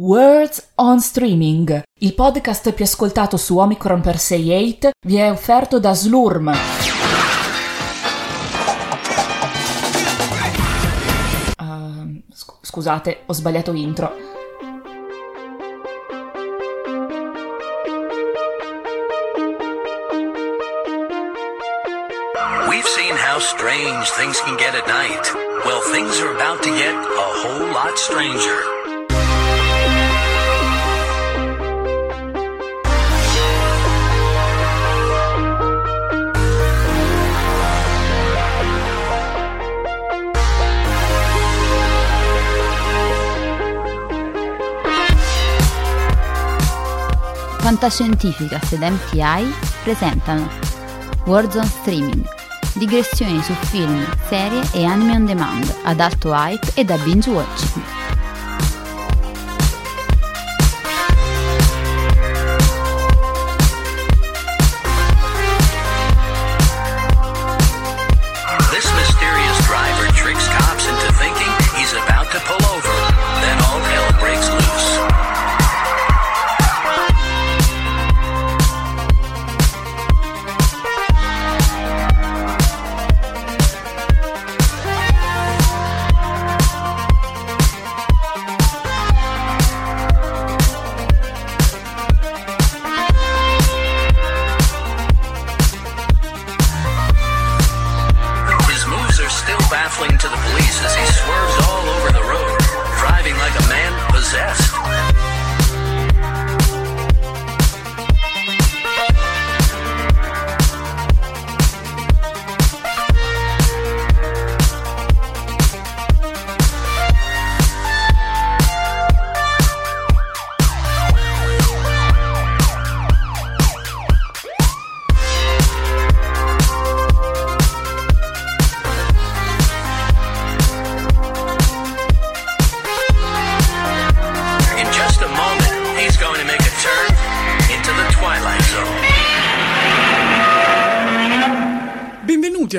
Words on Streaming, il podcast più ascoltato su Omicron per 68, vi è offerto da Slurm. Uh, sc- scusate, ho sbagliato intro. We've seen how strange things can get at night. Well, things are about to get a whole lot stranger. Fantascientificast ed MTI presentano Warzone Streaming, digressioni su film, serie e anime on demand ad alto hype e da binge watching.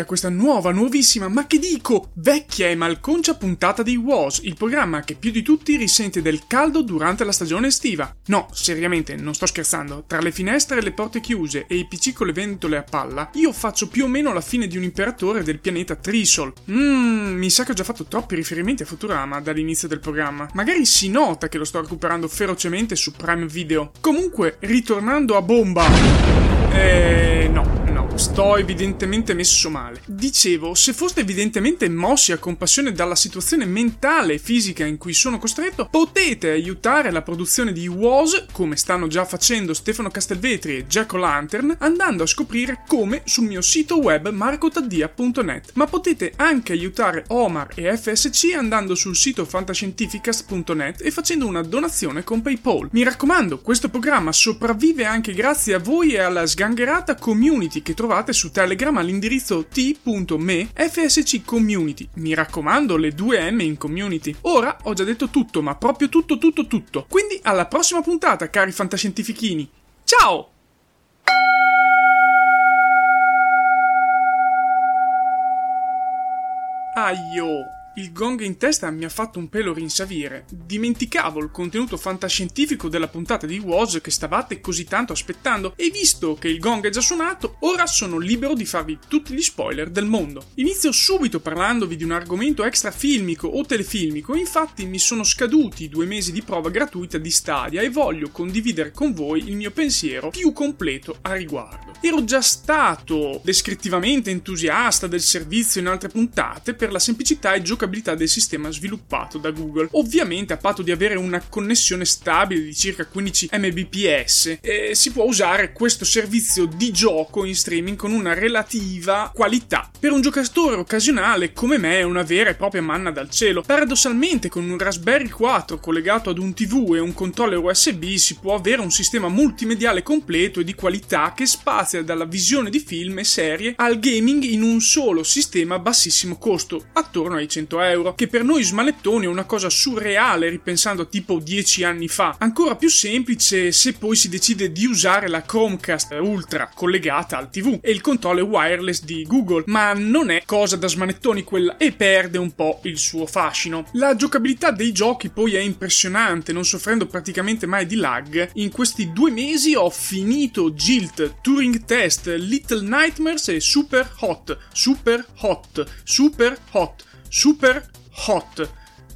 Questa nuova, nuovissima, ma che dico, vecchia e malconcia puntata di Was, il programma che più di tutti risente del caldo durante la stagione estiva. No, seriamente, non sto scherzando, tra le finestre e le porte chiuse e i PC con le ventole a palla, io faccio più o meno la fine di un imperatore del pianeta Trisol. Mmm, mi sa che ho già fatto troppi riferimenti a Futurama dall'inizio del programma. Magari si nota che lo sto recuperando ferocemente su Prime Video. Comunque, ritornando a bomba... Eh, no, no. sto evidentemente messo male. Dicevo, se foste evidentemente mossi a compassione dalla situazione mentale e fisica in cui sono costretto, potete aiutare la produzione di WOS, come stanno già facendo Stefano Castelvetri e Jack O'Lantern, andando a scoprire come sul mio sito web marcotaddia.net. Ma potete anche aiutare Omar e FSC andando sul sito fantascientificast.net e facendo una donazione con PayPal. Mi raccomando, questo programma sopravvive anche grazie a voi e alla sgangherata community che trovate su Telegram all'indirizzo t.me fsc community. Mi raccomando, le due M in community. Ora ho già detto tutto, ma proprio tutto tutto tutto. Quindi alla prossima puntata, cari fantascientifichini. Ciao! Aio! Il gong in testa mi ha fatto un pelo rinsavire. Dimenticavo il contenuto fantascientifico della puntata di Woz che stavate così tanto aspettando e visto che il gong è già suonato, ora sono libero di farvi tutti gli spoiler del mondo. Inizio subito parlandovi di un argomento extra filmico o telefilmico, infatti mi sono scaduti due mesi di prova gratuita di Stadia e voglio condividere con voi il mio pensiero più completo a riguardo. Ero già stato descrittivamente entusiasta del servizio in altre puntate per la semplicità e giocabilità del sistema sviluppato da Google, ovviamente a patto di avere una connessione stabile di circa 15 Mbps e si può usare questo servizio di gioco in streaming con una relativa qualità. Per un giocatore occasionale come me è una vera e propria manna dal cielo. Paradossalmente con un Raspberry 4 collegato ad un TV e un controller USB si può avere un sistema multimediale completo e di qualità che spazia dalla visione di film e serie al gaming in un solo sistema a bassissimo costo, attorno ai 100 euro, che per noi smanettoni è una cosa surreale ripensando a tipo 10 anni fa. Ancora più semplice se poi si decide di usare la Chromecast Ultra collegata al TV e il controller wireless di Google, ma non è cosa da smanettoni quella e perde un po' il suo fascino. La giocabilità dei giochi poi è impressionante, non soffrendo praticamente mai di lag. In questi due mesi ho finito Jilt, Turing Test, Little Nightmares e Super Hot, Super Hot, Super Hot super hot.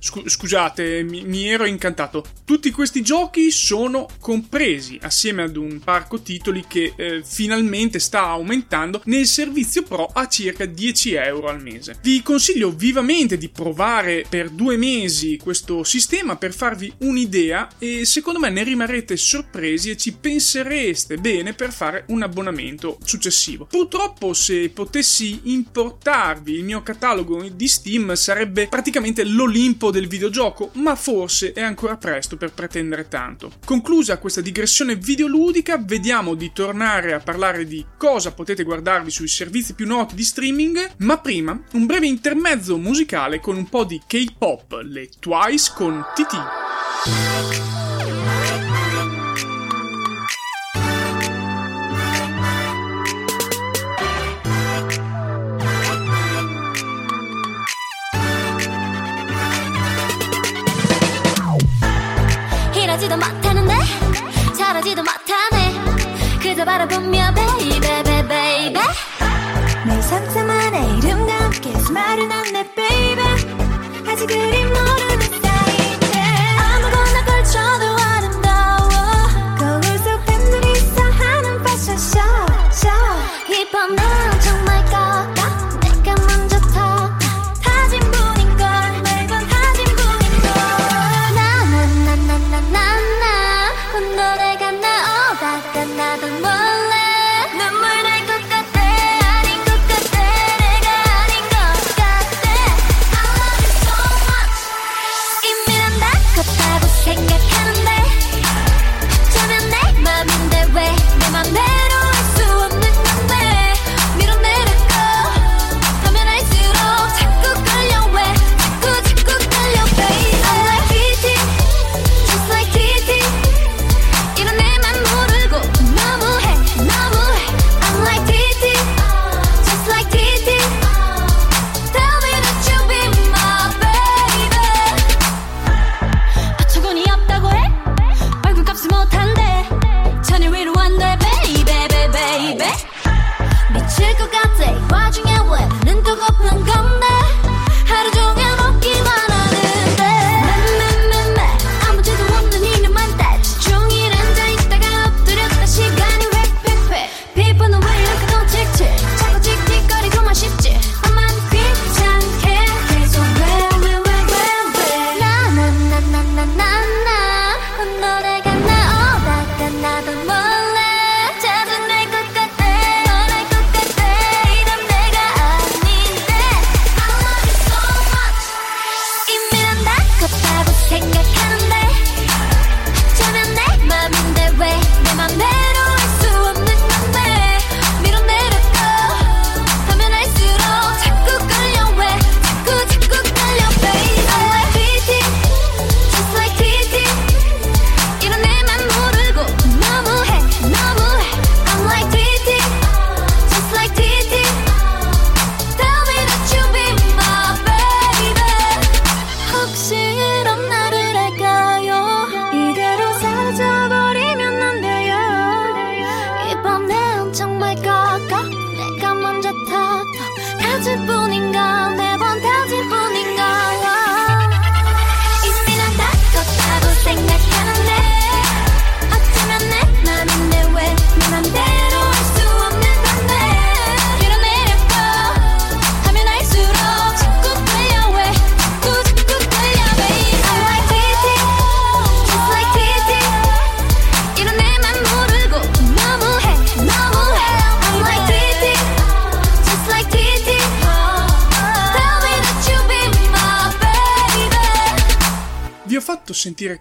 Scusate, mi, mi, ero incantato. Tutti questi giochi sono compresi assieme ad un parco titoli che eh, finalmente sta aumentando nel servizio Pro a circa 10 euro al mese. Vi consiglio vivamente di provare per due mesi questo sistema per farvi un'idea e secondo me ne rimarrete sorpresi e ci pensereste bene per fare un abbonamento successivo. Purtroppo se potessi importarvi il mio catalogo di Steam sarebbe praticamente l'Olimpo del videogioco, ma forse è ancora presto per pretendere tanto. Conclusa questa digressione videoludica, vediamo di tornare a parlare di cosa potete guardarvi sui servizi più noti di streaming, ma prima un breve intermezzo musicale con un po' di K-pop, le Twice con TT.「 잘하지도 못하는데 잘하지도 못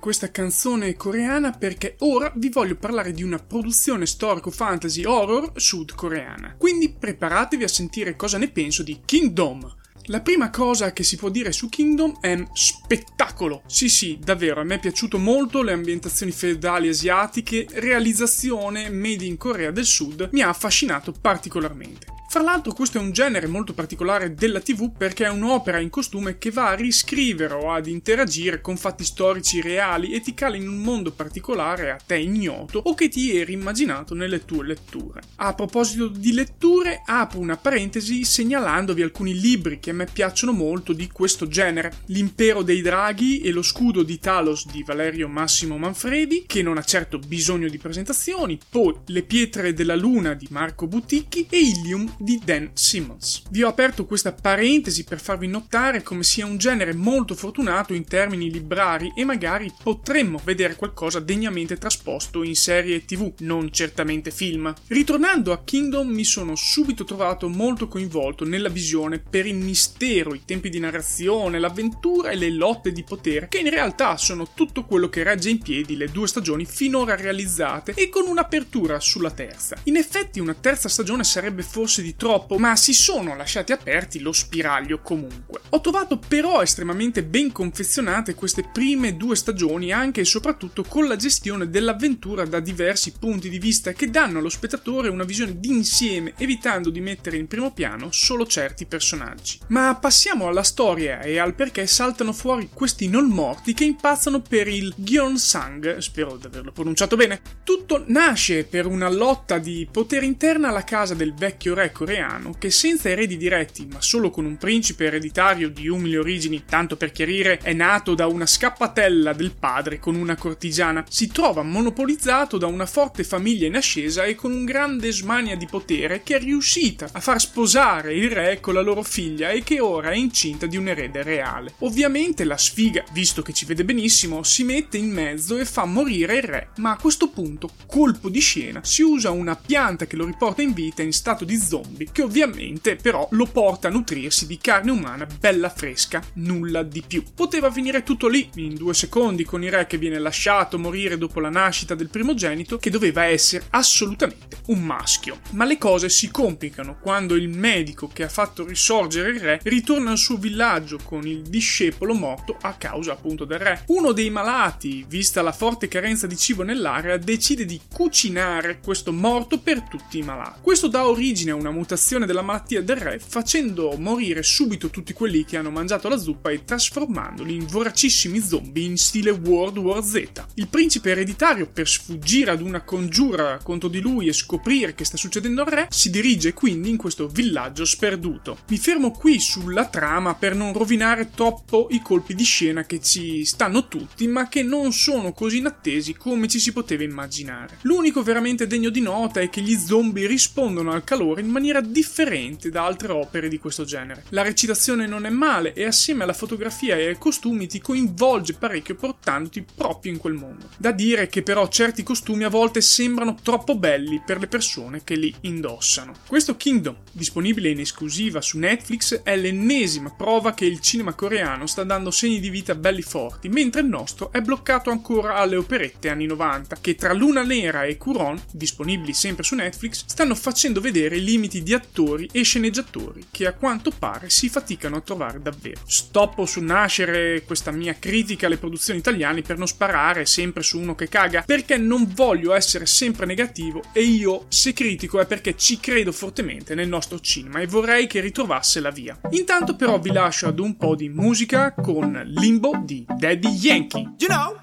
questa canzone coreana perché ora vi voglio parlare di una produzione storico-fantasy horror sudcoreana. Quindi preparatevi a sentire cosa ne penso di Kingdom. La prima cosa che si può dire su Kingdom è spettacolo. Sì, sì, davvero, a me è piaciuto molto le ambientazioni feudali asiatiche, realizzazione made in Corea del Sud mi ha affascinato particolarmente. Fra l'altro questo è un genere molto particolare della TV perché è un'opera in costume che va a riscrivere o ad interagire con fatti storici reali e ti cala in un mondo particolare a te ignoto o che ti eri immaginato nelle tue letture. A proposito di letture, apro una parentesi segnalandovi alcuni libri che a me piacciono molto di questo genere. L'impero dei draghi e lo scudo di Talos di Valerio Massimo Manfredi, che non ha certo bisogno di presentazioni, poi Le pietre della luna di Marco Buticchi e Ilium di Dan Simmons. Vi ho aperto questa parentesi per farvi notare come sia un genere molto fortunato in termini librari e magari potremmo vedere qualcosa degnamente trasposto in serie tv, non certamente film. Ritornando a Kingdom mi sono subito trovato molto coinvolto nella visione per il mistero, i tempi di narrazione, l'avventura e le lotte di potere che in realtà sono tutto quello che regge in piedi le due stagioni finora realizzate e con un'apertura sulla terza. In effetti una terza stagione sarebbe forse di troppo, ma si sono lasciati aperti lo spiraglio comunque. Ho trovato però estremamente ben confezionate queste prime due stagioni anche e soprattutto con la gestione dell'avventura da diversi punti di vista che danno allo spettatore una visione d'insieme evitando di mettere in primo piano solo certi personaggi. Ma passiamo alla storia e al perché saltano fuori questi non morti che impazzano per il Gyeongsang, spero di averlo pronunciato bene. Tutto nasce per una lotta di potere interna alla casa del vecchio re coreano che senza eredi diretti, ma solo con un principe ereditario di umili origini, tanto per chiarire, è nato da una scappatella del padre con una cortigiana, si trova monopolizzato da una forte famiglia in ascesa e con un grande smania di potere che è riuscita a far sposare il re con la loro figlia e che ora è incinta di un erede reale. Ovviamente la sfiga, visto che ci vede benissimo, si mette in mezzo e fa morire il re, ma a questo punto, colpo di scena, si usa una pianta che lo riporta in vita in stato di zombie zombie, che ovviamente però lo porta a nutrirsi di carne umana bella fresca, nulla di più. Poteva finire tutto lì, in due secondi, con il re che viene lasciato morire dopo la nascita del primogenito, che doveva essere assolutamente un maschio. Ma le cose si complicano quando il medico che ha fatto risorgere il re ritorna al suo villaggio con il discepolo morto a causa appunto del re. Uno dei malati, vista la forte carenza di cibo nell'area, decide di cucinare questo morto per tutti i malati. Questo dà origine a una mutazione della malattia del re, facendo morire subito tutti quelli che hanno mangiato la zuppa e trasformandoli in voracissimi zombie in stile World War Z. Il principe ereditario, per sfuggire ad una congiura contro di lui e scoprire che sta succedendo al re, si dirige quindi in questo villaggio sperduto. Mi fermo qui sulla trama per non rovinare troppo i colpi di scena che ci stanno tutti, ma che non sono così inattesi come ci si poteva immaginare. L'unico veramente degno di nota è che gli zombie rispondono al calore in maniera maniera differente da altre opere di questo genere. La recitazione non è male e assieme alla fotografia e ai costumi ti coinvolge parecchio portandoti proprio in quel mondo. Da dire che però certi costumi a volte sembrano troppo belli per le persone che li indossano. Questo Kingdom, disponibile in esclusiva su Netflix, è l'ennesima prova che il cinema coreano sta dando segni di vita belli forti, mentre il nostro è bloccato ancora alle operette anni 90, che tra Luna Nera e Curon, disponibili sempre su Netflix, stanno facendo vedere i limiti di attori e sceneggiatori che a quanto pare si faticano a trovare davvero. Stoppo sul nascere questa mia critica alle produzioni italiane per non sparare sempre su uno che caga, perché non voglio essere sempre negativo e io, se critico, è perché ci credo fortemente nel nostro cinema e vorrei che ritrovasse la via. Intanto però vi lascio ad un po' di musica con Limbo di Daddy Yankee. You know,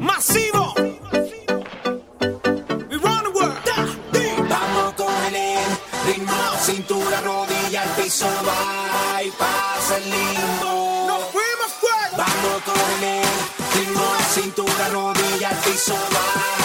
Massivo. be so wild.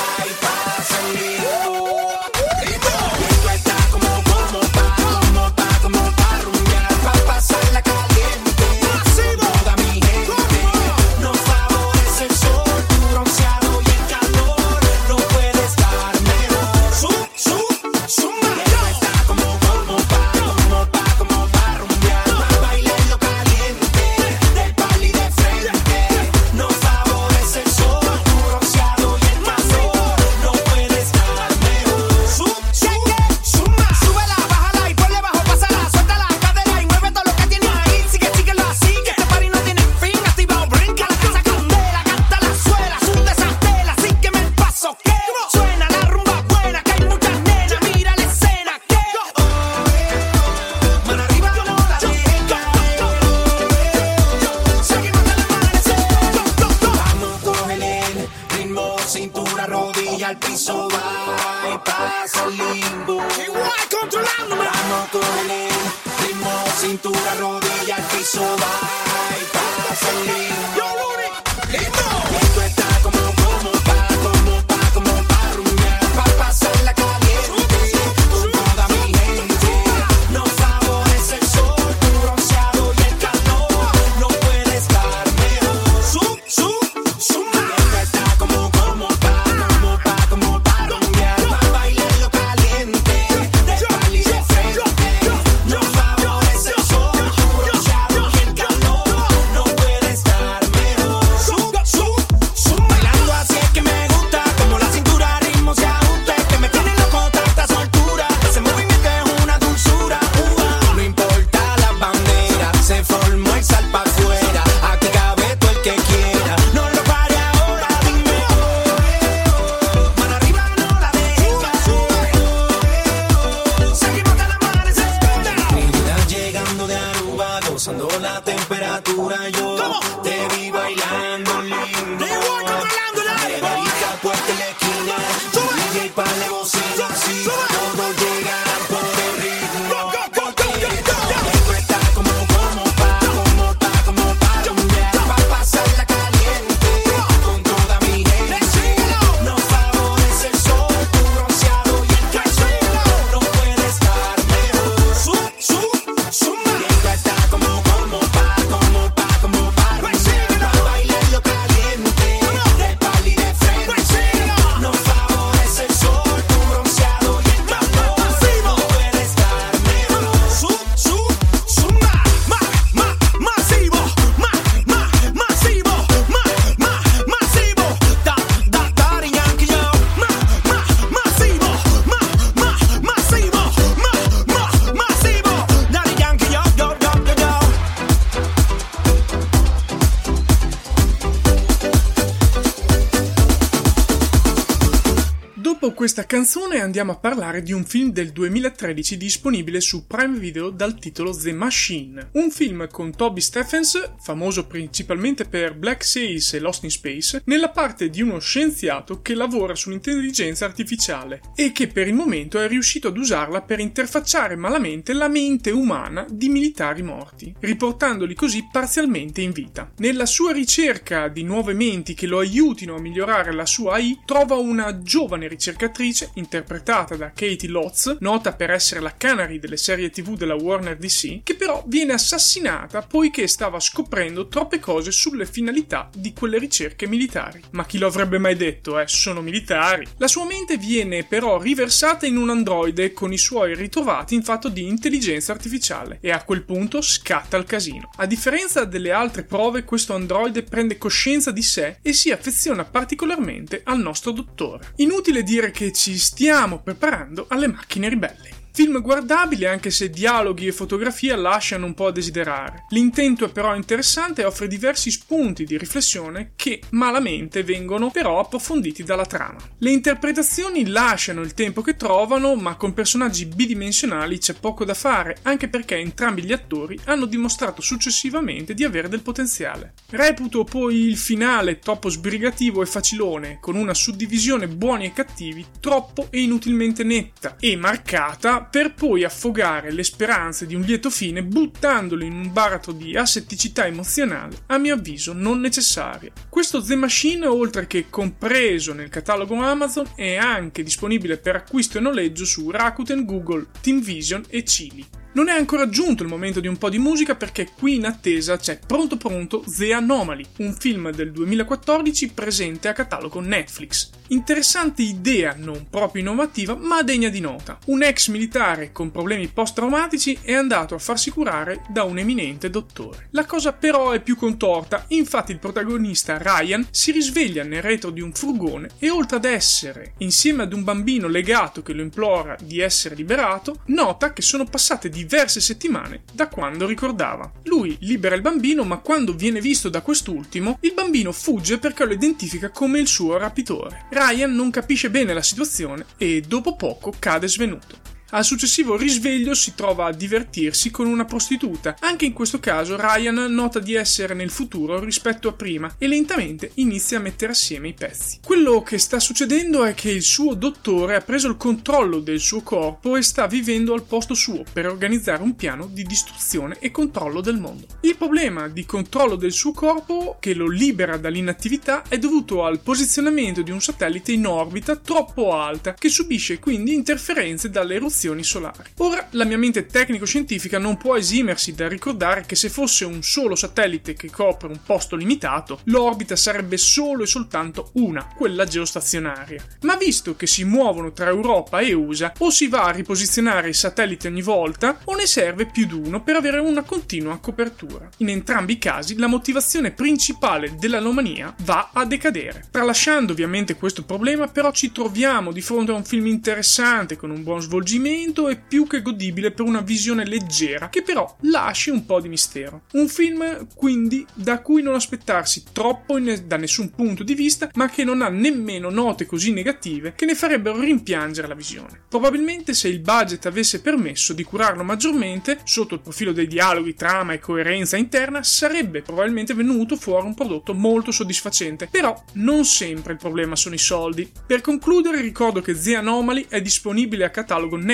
Canzone andiamo a parlare di un film del 2013 disponibile su Prime Video dal titolo The Machine, un film con Toby Stephens, famoso principalmente per Black Sails e Lost in Space, nella parte di uno scienziato che lavora sull'intelligenza artificiale e che per il momento è riuscito ad usarla per interfacciare malamente la mente umana di militari morti, riportandoli così parzialmente in vita. Nella sua ricerca di nuove menti che lo aiutino a migliorare la sua AI, trova una giovane ricercatrice interpretata da Katie Lotz, nota per essere la Canary delle serie TV della Warner DC, che però viene assassinata poiché stava scoprendo troppe cose sulle finalità di quelle ricerche militari. Ma chi lo avrebbe mai detto, eh? Sono militari. La sua mente viene però riversata in un androide con i suoi ritrovati in fatto di intelligenza artificiale e a quel punto scatta il casino. A differenza delle altre prove, questo androide prende coscienza di sé e si affeziona particolarmente al nostro dottore. Inutile dire che ci stiamo preparando alle macchine ribelli. Film guardabile anche se dialoghi e fotografia lasciano un po' a desiderare. L'intento è però interessante e offre diversi spunti di riflessione che malamente vengono però approfonditi dalla trama. Le interpretazioni lasciano il tempo che trovano, ma con personaggi bidimensionali c'è poco da fare, anche perché entrambi gli attori hanno dimostrato successivamente di avere del potenziale. Reputo poi il finale troppo sbrigativo e facilone, con una suddivisione buoni e cattivi troppo e inutilmente netta e marcata per poi affogare le speranze di un lieto fine buttandolo in un baratro di asetticità emozionale, a mio avviso non necessaria. Questo The Machine, oltre che compreso nel catalogo Amazon, è anche disponibile per acquisto e noleggio su Rakuten, Google, Team Vision e Chili. Non è ancora giunto il momento di un po' di musica perché qui in attesa c'è Pronto Pronto The Anomaly, un film del 2014 presente a catalogo Netflix. Interessante idea, non proprio innovativa, ma degna di nota. Un ex militare con problemi post-traumatici è andato a farsi curare da un eminente dottore. La cosa però è più contorta, infatti il protagonista Ryan si risveglia nel retro di un furgone e oltre ad essere insieme ad un bambino legato che lo implora di essere liberato, nota che sono passate diverse settimane da quando ricordava. Lui libera il bambino, ma quando viene visto da quest'ultimo, il bambino fugge perché lo identifica come il suo rapitore. Ryan non capisce bene la situazione e dopo poco cade svenuto. Al successivo risveglio si trova a divertirsi con una prostituta. Anche in questo caso Ryan nota di essere nel futuro rispetto a prima e lentamente inizia a mettere assieme i pezzi. Quello che sta succedendo è che il suo dottore ha preso il controllo del suo corpo e sta vivendo al posto suo per organizzare un piano di distruzione e controllo del mondo. Il problema di controllo del suo corpo che lo libera dall'inattività è dovuto al posizionamento di un satellite in orbita troppo alta che subisce quindi interferenze dalle eruzioni solari. Ora la mia mente tecnico-scientifica non può esimersi da ricordare che se fosse un solo satellite che copre un posto limitato, l'orbita sarebbe solo e soltanto una, quella geostazionaria. Ma visto che si muovono tra Europa e USA, o si va a riposizionare i satelliti ogni volta, o ne serve più di uno per avere una continua copertura. In entrambi i casi la motivazione principale dell'anomalia va a decadere. Tralasciando ovviamente questo problema, però ci troviamo di fronte a un film interessante con un buon svolgimento e più che godibile per una visione leggera che però lasci un po' di mistero. Un film quindi da cui non aspettarsi troppo in- da nessun punto di vista, ma che non ha nemmeno note così negative che ne farebbero rimpiangere la visione. Probabilmente se il budget avesse permesso di curarlo maggiormente, sotto il profilo dei dialoghi, trama e coerenza interna, sarebbe probabilmente venuto fuori un prodotto molto soddisfacente. Però non sempre il problema sono i soldi. Per concludere ricordo che The Anomaly è disponibile a catalogo Netflix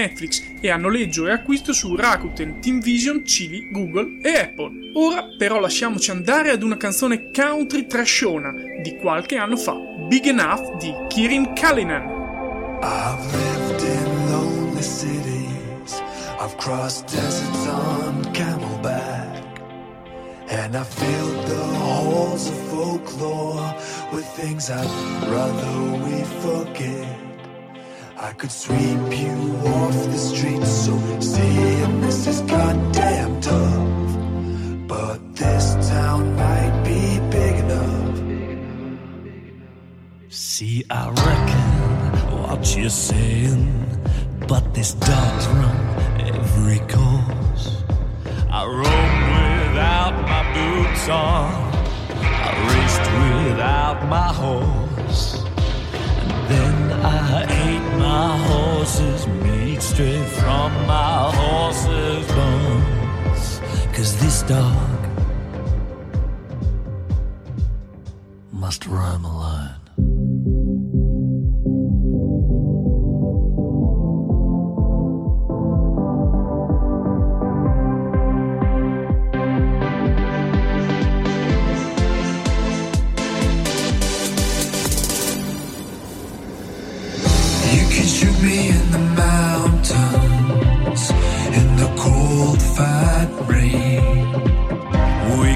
e a noleggio e acquisto su Rakuten, TeamVision, Chili, Google e Apple. Ora però lasciamoci andare ad una canzone country trashona di qualche anno fa, Big Enough di Kirin Cullinan. I've lived in lonely cities. I've crossed deserts on camelback. And I filled the halls of folklore with things I'd rather we forget. I could sweep you off the streets, so seeing this is goddamn tough. But this town might be big enough. See, I reckon what you're saying, but this dog's run every course. I roam without my boots on, I raced without my horse, and then I my horse's meat straight from my horse's bones. Cause this dog must roam alone.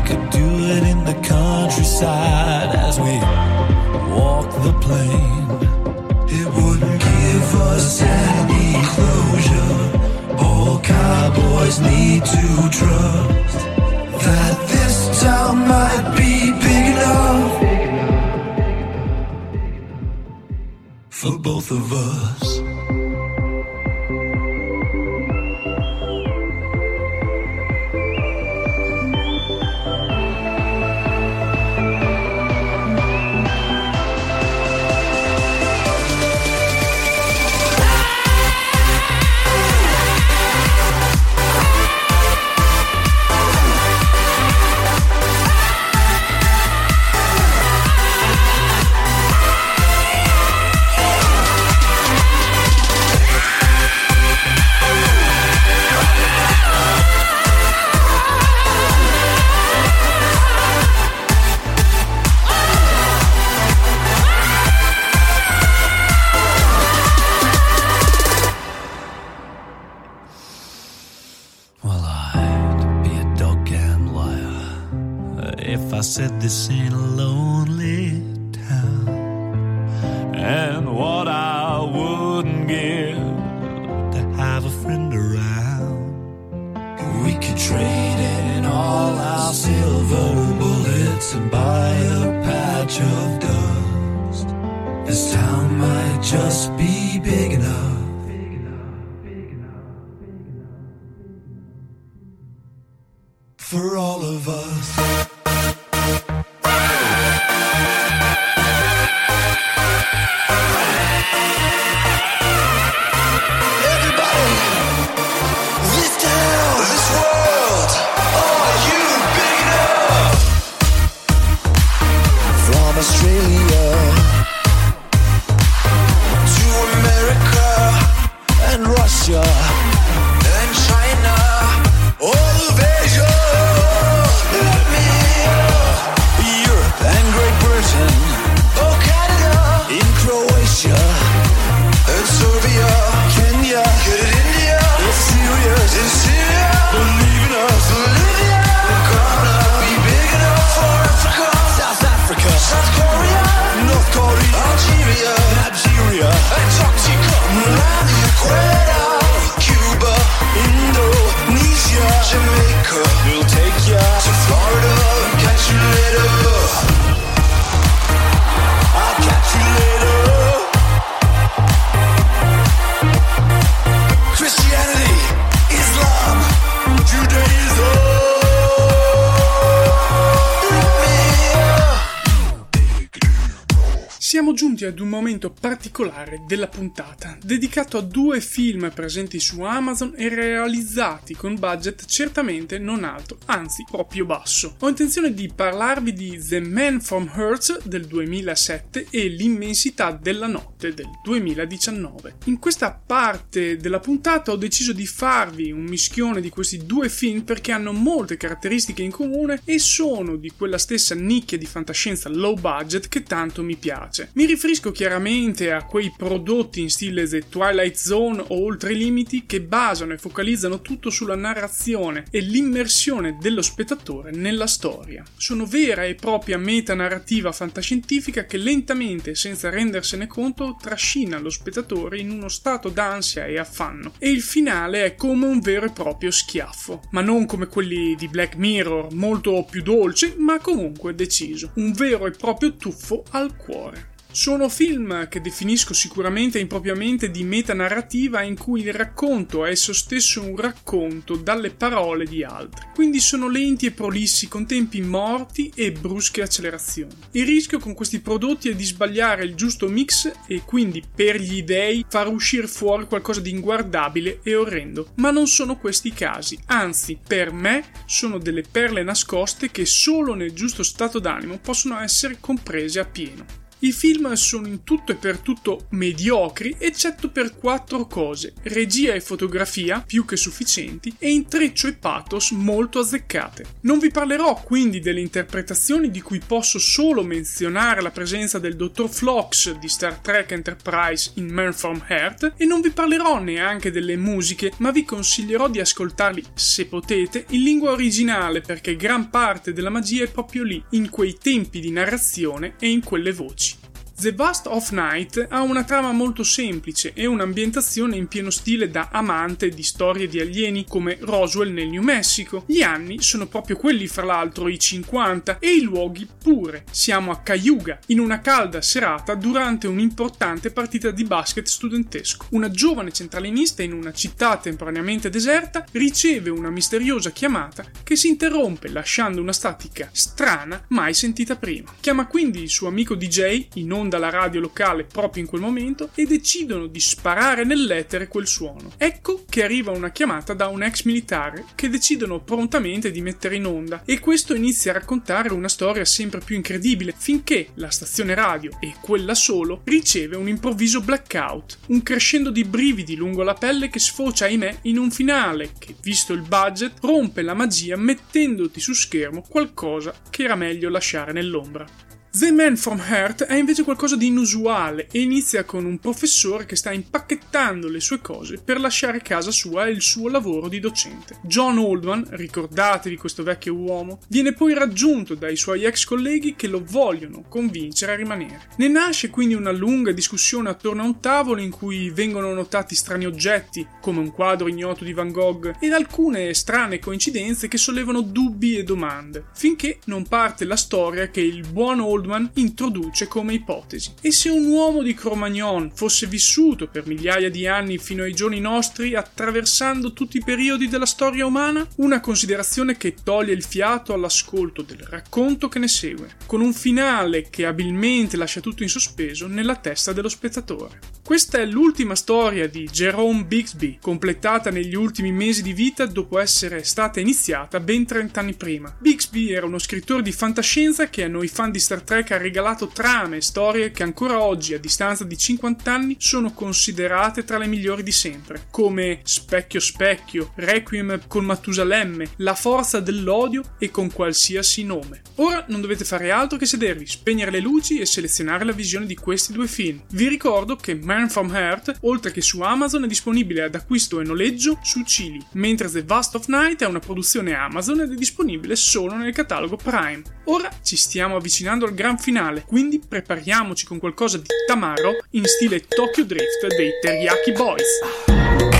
Could do it in the countryside as we walk the plain. It wouldn't give us any closure. All cowboys need to trust that this town might be big enough for both of us. For all of us. Particolare della puntata, dedicato a due film presenti su Amazon e realizzati con budget certamente non alto, anzi proprio basso. Ho intenzione di parlarvi di The Man from Earth del 2007 e L'immensità della notte del 2019. In questa parte della puntata ho deciso di farvi un mischione di questi due film perché hanno molte caratteristiche in comune e sono di quella stessa nicchia di fantascienza low budget che tanto mi piace. Mi riferisco chiaramente a quei prodotti in stile The Twilight Zone o Oltre i limiti che basano e focalizzano tutto sulla narrazione e l'immersione dello spettatore nella storia. Sono vera e propria metanarrativa fantascientifica che lentamente senza rendersene conto trascina lo spettatore in uno stato d'ansia e affanno e il finale è come un vero e proprio schiaffo, ma non come quelli di Black Mirror, molto più dolce ma comunque deciso, un vero e proprio tuffo al cuore. Sono film che definisco sicuramente impropriamente di metanarrativa in cui il racconto è esso stesso un racconto dalle parole di altri. Quindi sono lenti e prolissi con tempi morti e brusche accelerazioni. Il rischio con questi prodotti è di sbagliare il giusto mix e quindi per gli dei far uscire fuori qualcosa di inguardabile e orrendo. Ma non sono questi i casi, anzi per me sono delle perle nascoste che solo nel giusto stato d'animo possono essere comprese appieno. I film sono in tutto e per tutto mediocri, eccetto per quattro cose: regia e fotografia più che sufficienti e intreccio e pathos molto azzeccate. Non vi parlerò quindi delle interpretazioni di cui posso solo menzionare la presenza del dottor Phlox di Star Trek Enterprise in Man from Earth e non vi parlerò neanche delle musiche, ma vi consiglierò di ascoltarli, se potete, in lingua originale perché gran parte della magia è proprio lì, in quei tempi di narrazione e in quelle voci. The Vast of Night ha una trama molto semplice e un'ambientazione in pieno stile da amante di storie di alieni come Roswell nel New Mexico. Gli anni sono proprio quelli, fra l'altro, i 50 e i luoghi pure. Siamo a Cayuga, in una calda serata durante un'importante partita di basket studentesco. Una giovane centralinista in una città temporaneamente deserta riceve una misteriosa chiamata che si interrompe lasciando una statica strana mai sentita prima. Chiama quindi il suo amico DJ in onda alla radio locale proprio in quel momento e decidono di sparare nell'etere quel suono. Ecco che arriva una chiamata da un ex militare che decidono prontamente di mettere in onda e questo inizia a raccontare una storia sempre più incredibile finché la stazione radio e quella solo riceve un improvviso blackout, un crescendo di brividi lungo la pelle che sfocia ahimè in un finale che, visto il budget, rompe la magia mettendoti su schermo qualcosa che era meglio lasciare nell'ombra. The Man from Earth è invece qualcosa di inusuale e inizia con un professore che sta impacchettando le sue cose per lasciare casa sua e il suo lavoro di docente. John Oldman, ricordatevi questo vecchio uomo, viene poi raggiunto dai suoi ex colleghi che lo vogliono convincere a rimanere. Ne nasce quindi una lunga discussione attorno a un tavolo in cui vengono notati strani oggetti, come un quadro ignoto di Van Gogh, ed alcune strane coincidenze che sollevano dubbi e domande, finché non parte la storia che il buon Oldman Goldman introduce come ipotesi. E se un uomo di Cro-Magnon fosse vissuto per migliaia di anni fino ai giorni nostri, attraversando tutti i periodi della storia umana? Una considerazione che toglie il fiato all'ascolto del racconto che ne segue, con un finale che abilmente lascia tutto in sospeso nella testa dello spettatore. Questa è l'ultima storia di Jerome Bixby, completata negli ultimi mesi di vita dopo essere stata iniziata ben 30 anni prima. Bixby era uno scrittore di fantascienza che a noi fan di Star Trek Trek ha regalato trame e storie che ancora oggi, a distanza di 50 anni, sono considerate tra le migliori di sempre, come Specchio Specchio, Requiem con Matusalemme, La forza dell'odio e con qualsiasi nome. Ora non dovete fare altro che sedervi, spegnere le luci e selezionare la visione di questi due film. Vi ricordo che Man from Earth, oltre che su Amazon, è disponibile ad acquisto e noleggio su Chili, mentre The Vast of Night è una produzione Amazon ed è disponibile solo nel catalogo Prime. Ora ci stiamo avvicinando al gran finale, quindi prepariamoci con qualcosa di tamaro in stile Tokyo Drift dei Teriyaki Boys.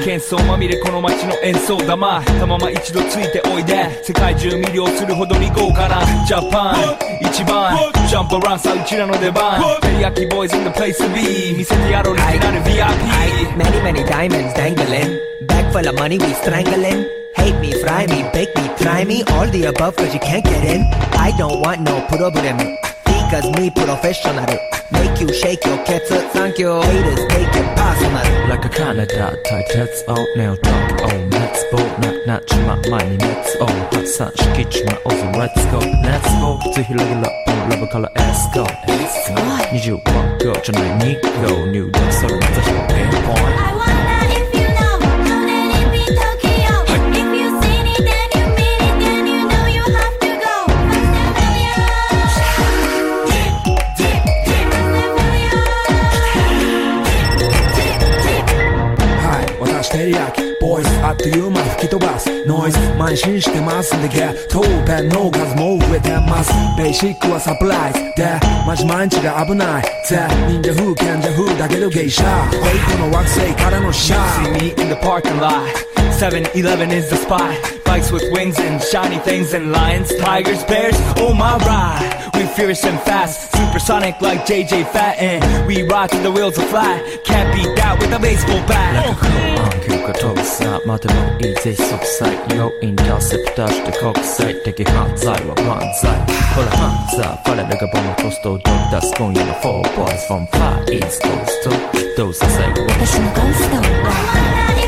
喧騒まみれこの街の演奏玉たまま一度ついておいで世界中魅了するほどに豪華なジャパン一番ジャンプアランさうちらの出番テリヤキボーイズ in the place to be 見せてやろうリジナル VIP Many, many diamonds dangling. Bag full of money, we strangling. Hate me, fry me, bake me, try me. All the above, cause you can't get in. I don't want no problem. Cause me professional. Make you shake your cats up, thank you Haters take it personal. Like a Canada tight heads out now Drunk on let's go 낮추마 많이 let's go 확산시키지마 어서 let's go. Let's go 뒤힐러기 러브 러브 you let's go Let's go 25번 거전에 니고 뉴 덕서로 맞아 pinpoint I want あっという間吹き飛ばすノイズ慢心してますんでゲットペンの数も増えてますベーシックはサプライズでマジ毎日が危ないぜ忍者風賢者風だけど芸者フェイクの惑星からのシャ See me in the parking lot 7-Eleven is the spot Bikes with wings and shiny things and lions, tigers, bears, oh my ride We fierce and fast, supersonic like JJ Fatten We ride till the wheels are flat Can't beat out with a baseball bat. 落語暗記が特産までもいいぜ即歳要因だセプターして国際的犯罪は犯罪ほら犯罪彼らがボムコストをドクタース今夜の 4boys from far east coast. どうさせ私のゴースト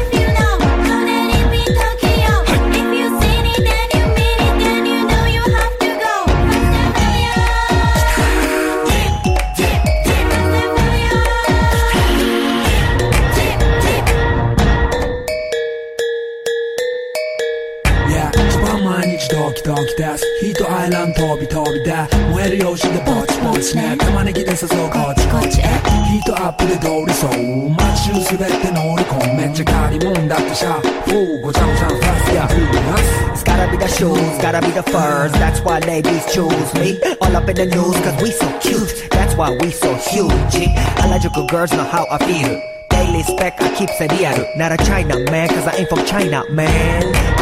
玉ねぎで誘うこっちこっちへヒートアップで通りそう街中滑って乗り込むめっちゃ借りもんだってシャフーごちゃごちゃファスやフーナス It's gotta be the shoes, gotta be the furs. That's why ladies choose me. All up in the news, cause we so cute. That's why we so huge. Allergical girls know how I feel. Daily spec, I keep it real. Not a China man, cause I ain't from China, man.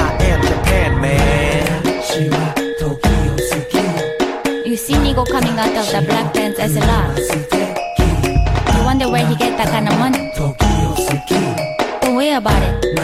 See coming out of the black pants as a lot. You wonder where he get that kind of money? Don't worry about it.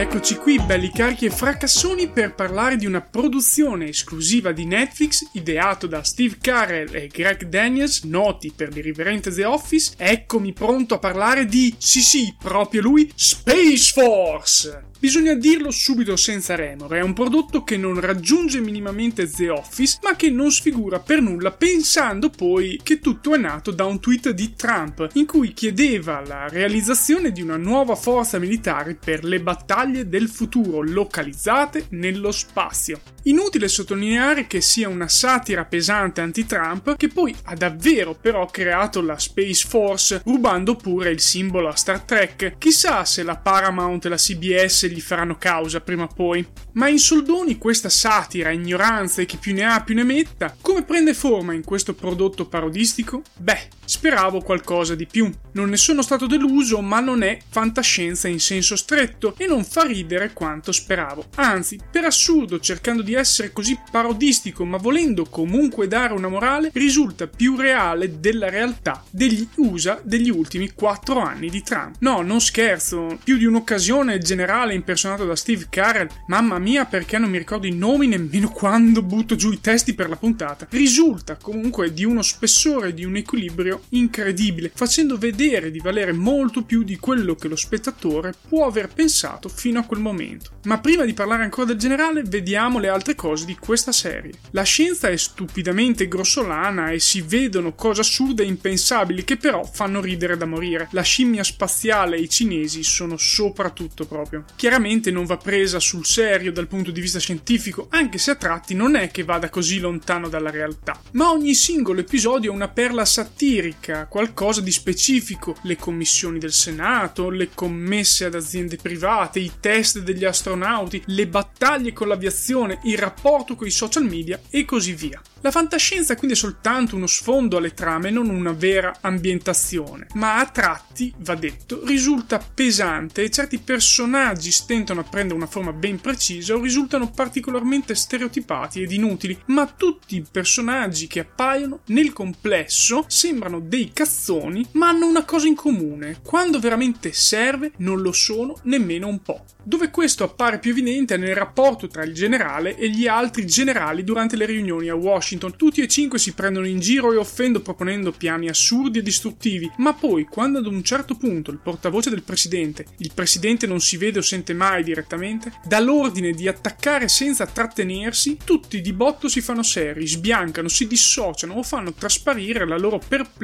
Eccoci qui, belli carichi e fracassoni, per parlare di una produzione esclusiva di Netflix ideato da Steve Carell e Greg Daniels, noti per l'irriverente The Office. Eccomi pronto a parlare di, sì sì, proprio lui, Space Force! Bisogna dirlo subito senza remore, è un prodotto che non raggiunge minimamente The Office, ma che non sfigura per nulla pensando poi che tutto è nato da un tweet di Trump in cui chiedeva la realizzazione di una nuova forza militare per le battaglie del futuro localizzate nello spazio. Inutile sottolineare che sia una satira pesante anti-Trump che poi ha davvero però creato la Space Force rubando pure il simbolo a Star Trek. Chissà se la Paramount e la CBS gli faranno causa prima o poi. Ma in soldoni questa satira, ignoranza e chi più ne ha più ne metta, come prende forma in questo prodotto parodistico? Beh, speravo qualcosa di più. Non ne sono stato deluso, ma non è fantascienza in senso stretto e non fa ridere quanto speravo. Anzi, per assurdo, cercando di essere così parodistico, ma volendo comunque dare una morale, risulta più reale della realtà degli USA degli ultimi 4 anni di Trump. No, non scherzo, più di un'occasione il generale impersonato da Steve Carell, mamma mia perché non mi ricordo i nomi nemmeno quando butto giù i testi per la puntata, risulta comunque di uno spessore e di un equilibrio incredibile, facendo vedere di valere molto più di quello che lo spettatore può aver pensato fino a quel momento. Ma prima di parlare ancora del generale, vediamo le altre cose di questa serie. La scienza è stupidamente grossolana e si vedono cose assurde e impensabili che però fanno ridere da morire. La scimmia spaziale e i cinesi sono soprattutto proprio. Chiaramente non va presa sul serio dal punto di vista scientifico, anche se a tratti non è che vada così lontano dalla realtà. Ma ogni singolo episodio è una perla satirica, qualcosa di specifico. Le commissioni del Senato, le commesse ad aziende private, i test degli astronauti, le battaglie con l'aviazione, il rapporto con i social media e così via. La fantascienza quindi è soltanto uno sfondo alle trame, non una vera ambientazione, ma a tratti, va detto, risulta pesante e certi personaggi stentano a prendere una forma ben precisa o risultano particolarmente stereotipati ed inutili, ma tutti i personaggi che appaiono nel complesso sembrano dei cazzoni, ma hanno una cosa in comune, quando veramente serve non lo sono nemmeno un po'. Dove questo appare più evidente è nel rapporto tra il generale e gli altri generali durante le riunioni a Washington. Tutti e cinque si prendono in giro e offendo proponendo piani assurdi e distruttivi, ma poi quando ad un certo punto il portavoce del presidente, il presidente non si vede o sente mai direttamente, dà l'ordine di attaccare senza trattenersi, tutti di botto si fanno seri, sbiancano, si dissociano o fanno trasparire la loro perplessità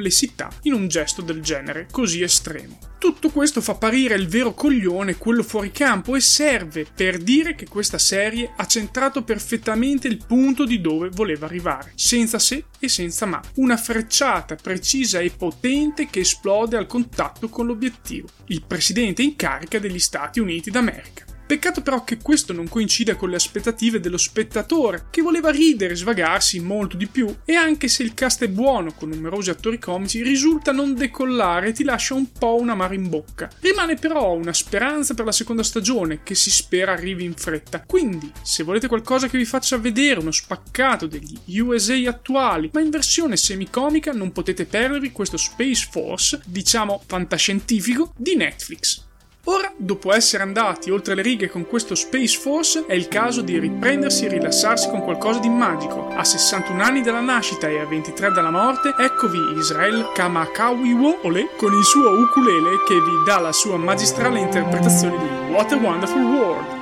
in un gesto del genere così estremo. Tutto questo fa apparire il vero coglione, quello fuori campo, e serve per dire che questa serie ha centrato perfettamente il punto di dove voleva arrivare, senza se e senza ma. Una frecciata precisa e potente che esplode al contatto con l'obiettivo, il presidente in carica degli Stati Uniti d'America. Peccato però che questo non coincida con le aspettative dello spettatore, che voleva ridere e svagarsi molto di più, e anche se il cast è buono, con numerosi attori comici, risulta non decollare e ti lascia un po' un amaro in bocca. Rimane però una speranza per la seconda stagione, che si spera arrivi in fretta. Quindi, se volete qualcosa che vi faccia vedere uno spaccato degli USA attuali, ma in versione semicomica, non potete perdervi questo Space Force, diciamo fantascientifico, di Netflix. Ora, dopo essere andati oltre le righe con questo Space Force, è il caso di riprendersi e rilassarsi con qualcosa di magico. A 61 anni dalla nascita e a 23 dalla morte, eccovi Israel Kamakawiwo Ole con il suo ukulele che vi dà la sua magistrale interpretazione di What a Wonderful World.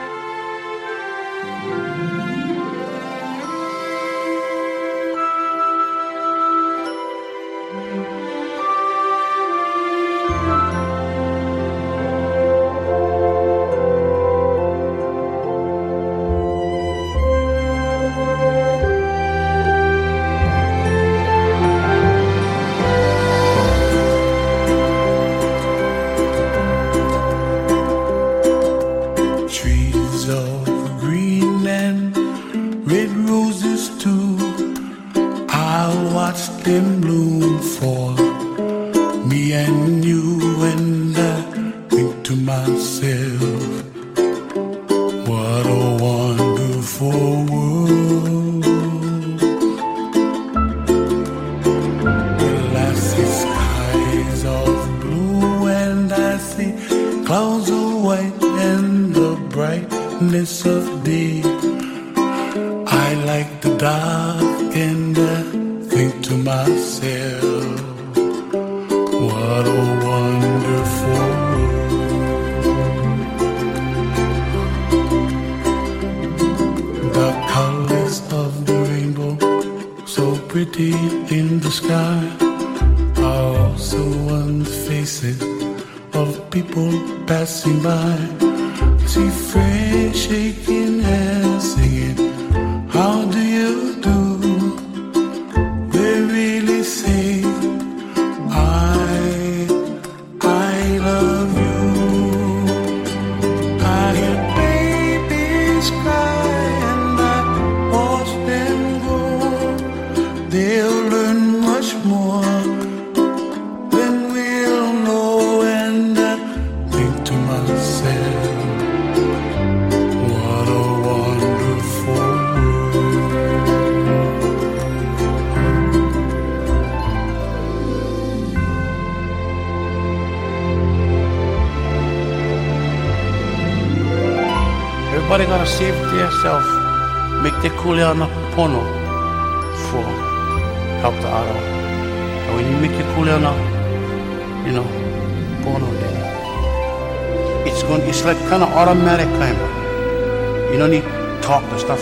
Of day. I like the dark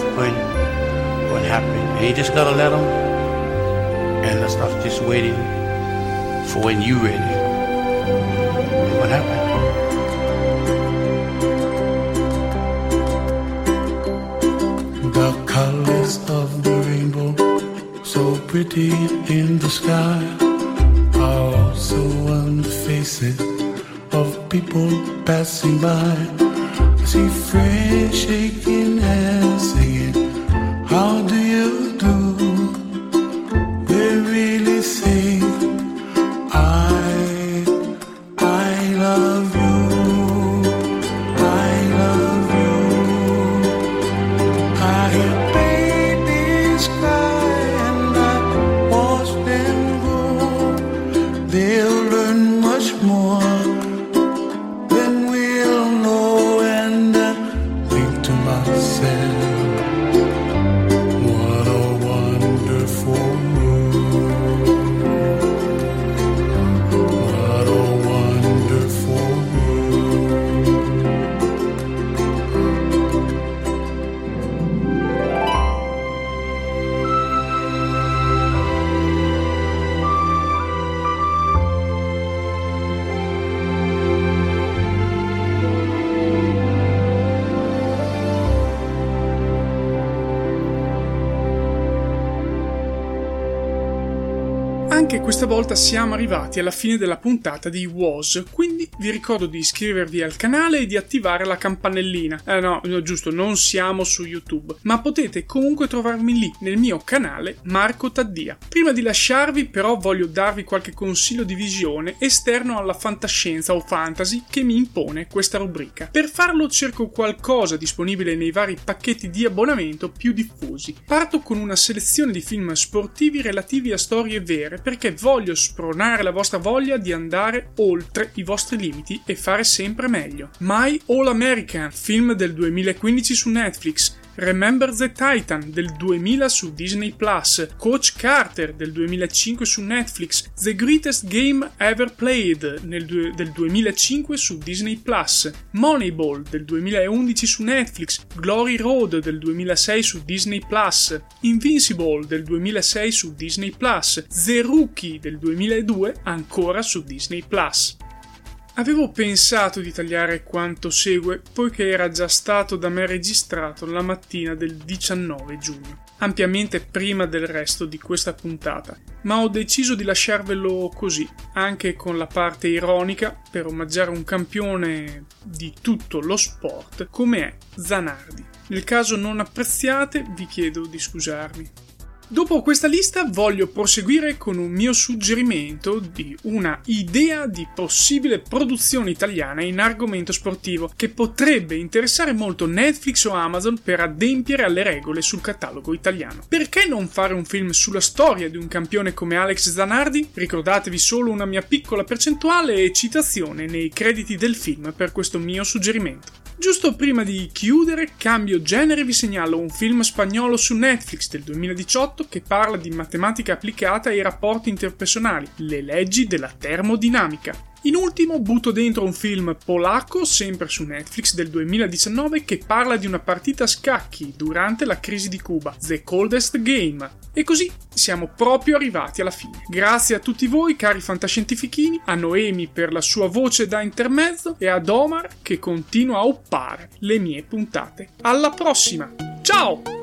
talk the stuff going going happen. And you just gotta let them and the stuff just waiting for when you ready. What happened? The colors of the rainbow, so pretty in the sky, are also on the faces of people passing by. I see friends shaking hands, volta siamo arrivati alla fine della puntata di Was, quindi vi ricordo di iscrivervi al canale e di attivare la campanellina. Eh no, no, giusto, non siamo su YouTube, ma potete comunque trovarmi lì nel mio canale Marco Taddia. Prima di lasciarvi però voglio darvi qualche consiglio di visione esterno alla fantascienza o fantasy che mi impone questa rubrica. Per farlo cerco qualcosa disponibile nei vari pacchetti di abbonamento più diffusi. Parto con una selezione di film sportivi relativi a storie vere perché voglio spronare la vostra voglia di andare oltre i vostri limiti e fare sempre meglio. My All American, film del 2015 su Netflix. Remember the Titan del 2000 su Disney Plus, Coach Carter del 2005 su Netflix, The Greatest Game Ever Played du- del 2005 su Disney Plus, Moneyball del 2011 su Netflix, Glory Road del 2006 su Disney Plus, Invincible del 2006 su Disney Plus, The Rookie del 2002 ancora su Disney Plus. Avevo pensato di tagliare quanto segue poiché era già stato da me registrato la mattina del 19 giugno, ampiamente prima del resto di questa puntata, ma ho deciso di lasciarvelo così, anche con la parte ironica per omaggiare un campione di tutto lo sport come è Zanardi. Nel caso non apprezziate vi chiedo di scusarmi. Dopo questa lista voglio proseguire con un mio suggerimento di una idea di possibile produzione italiana in argomento sportivo che potrebbe interessare molto Netflix o Amazon per adempiere alle regole sul catalogo italiano. Perché non fare un film sulla storia di un campione come Alex Zanardi? Ricordatevi solo una mia piccola percentuale e citazione nei crediti del film per questo mio suggerimento. Giusto prima di chiudere, cambio genere vi segnalo un film spagnolo su Netflix del 2018 che parla di matematica applicata ai rapporti interpersonali, le leggi della termodinamica. In ultimo butto dentro un film polacco, sempre su Netflix del 2019, che parla di una partita a scacchi durante la crisi di Cuba, The Coldest Game. E così siamo proprio arrivati alla fine. Grazie a tutti voi, cari fantascientifichini, a Noemi per la sua voce da intermezzo e ad Omar che continua a oppare le mie puntate. Alla prossima! Ciao!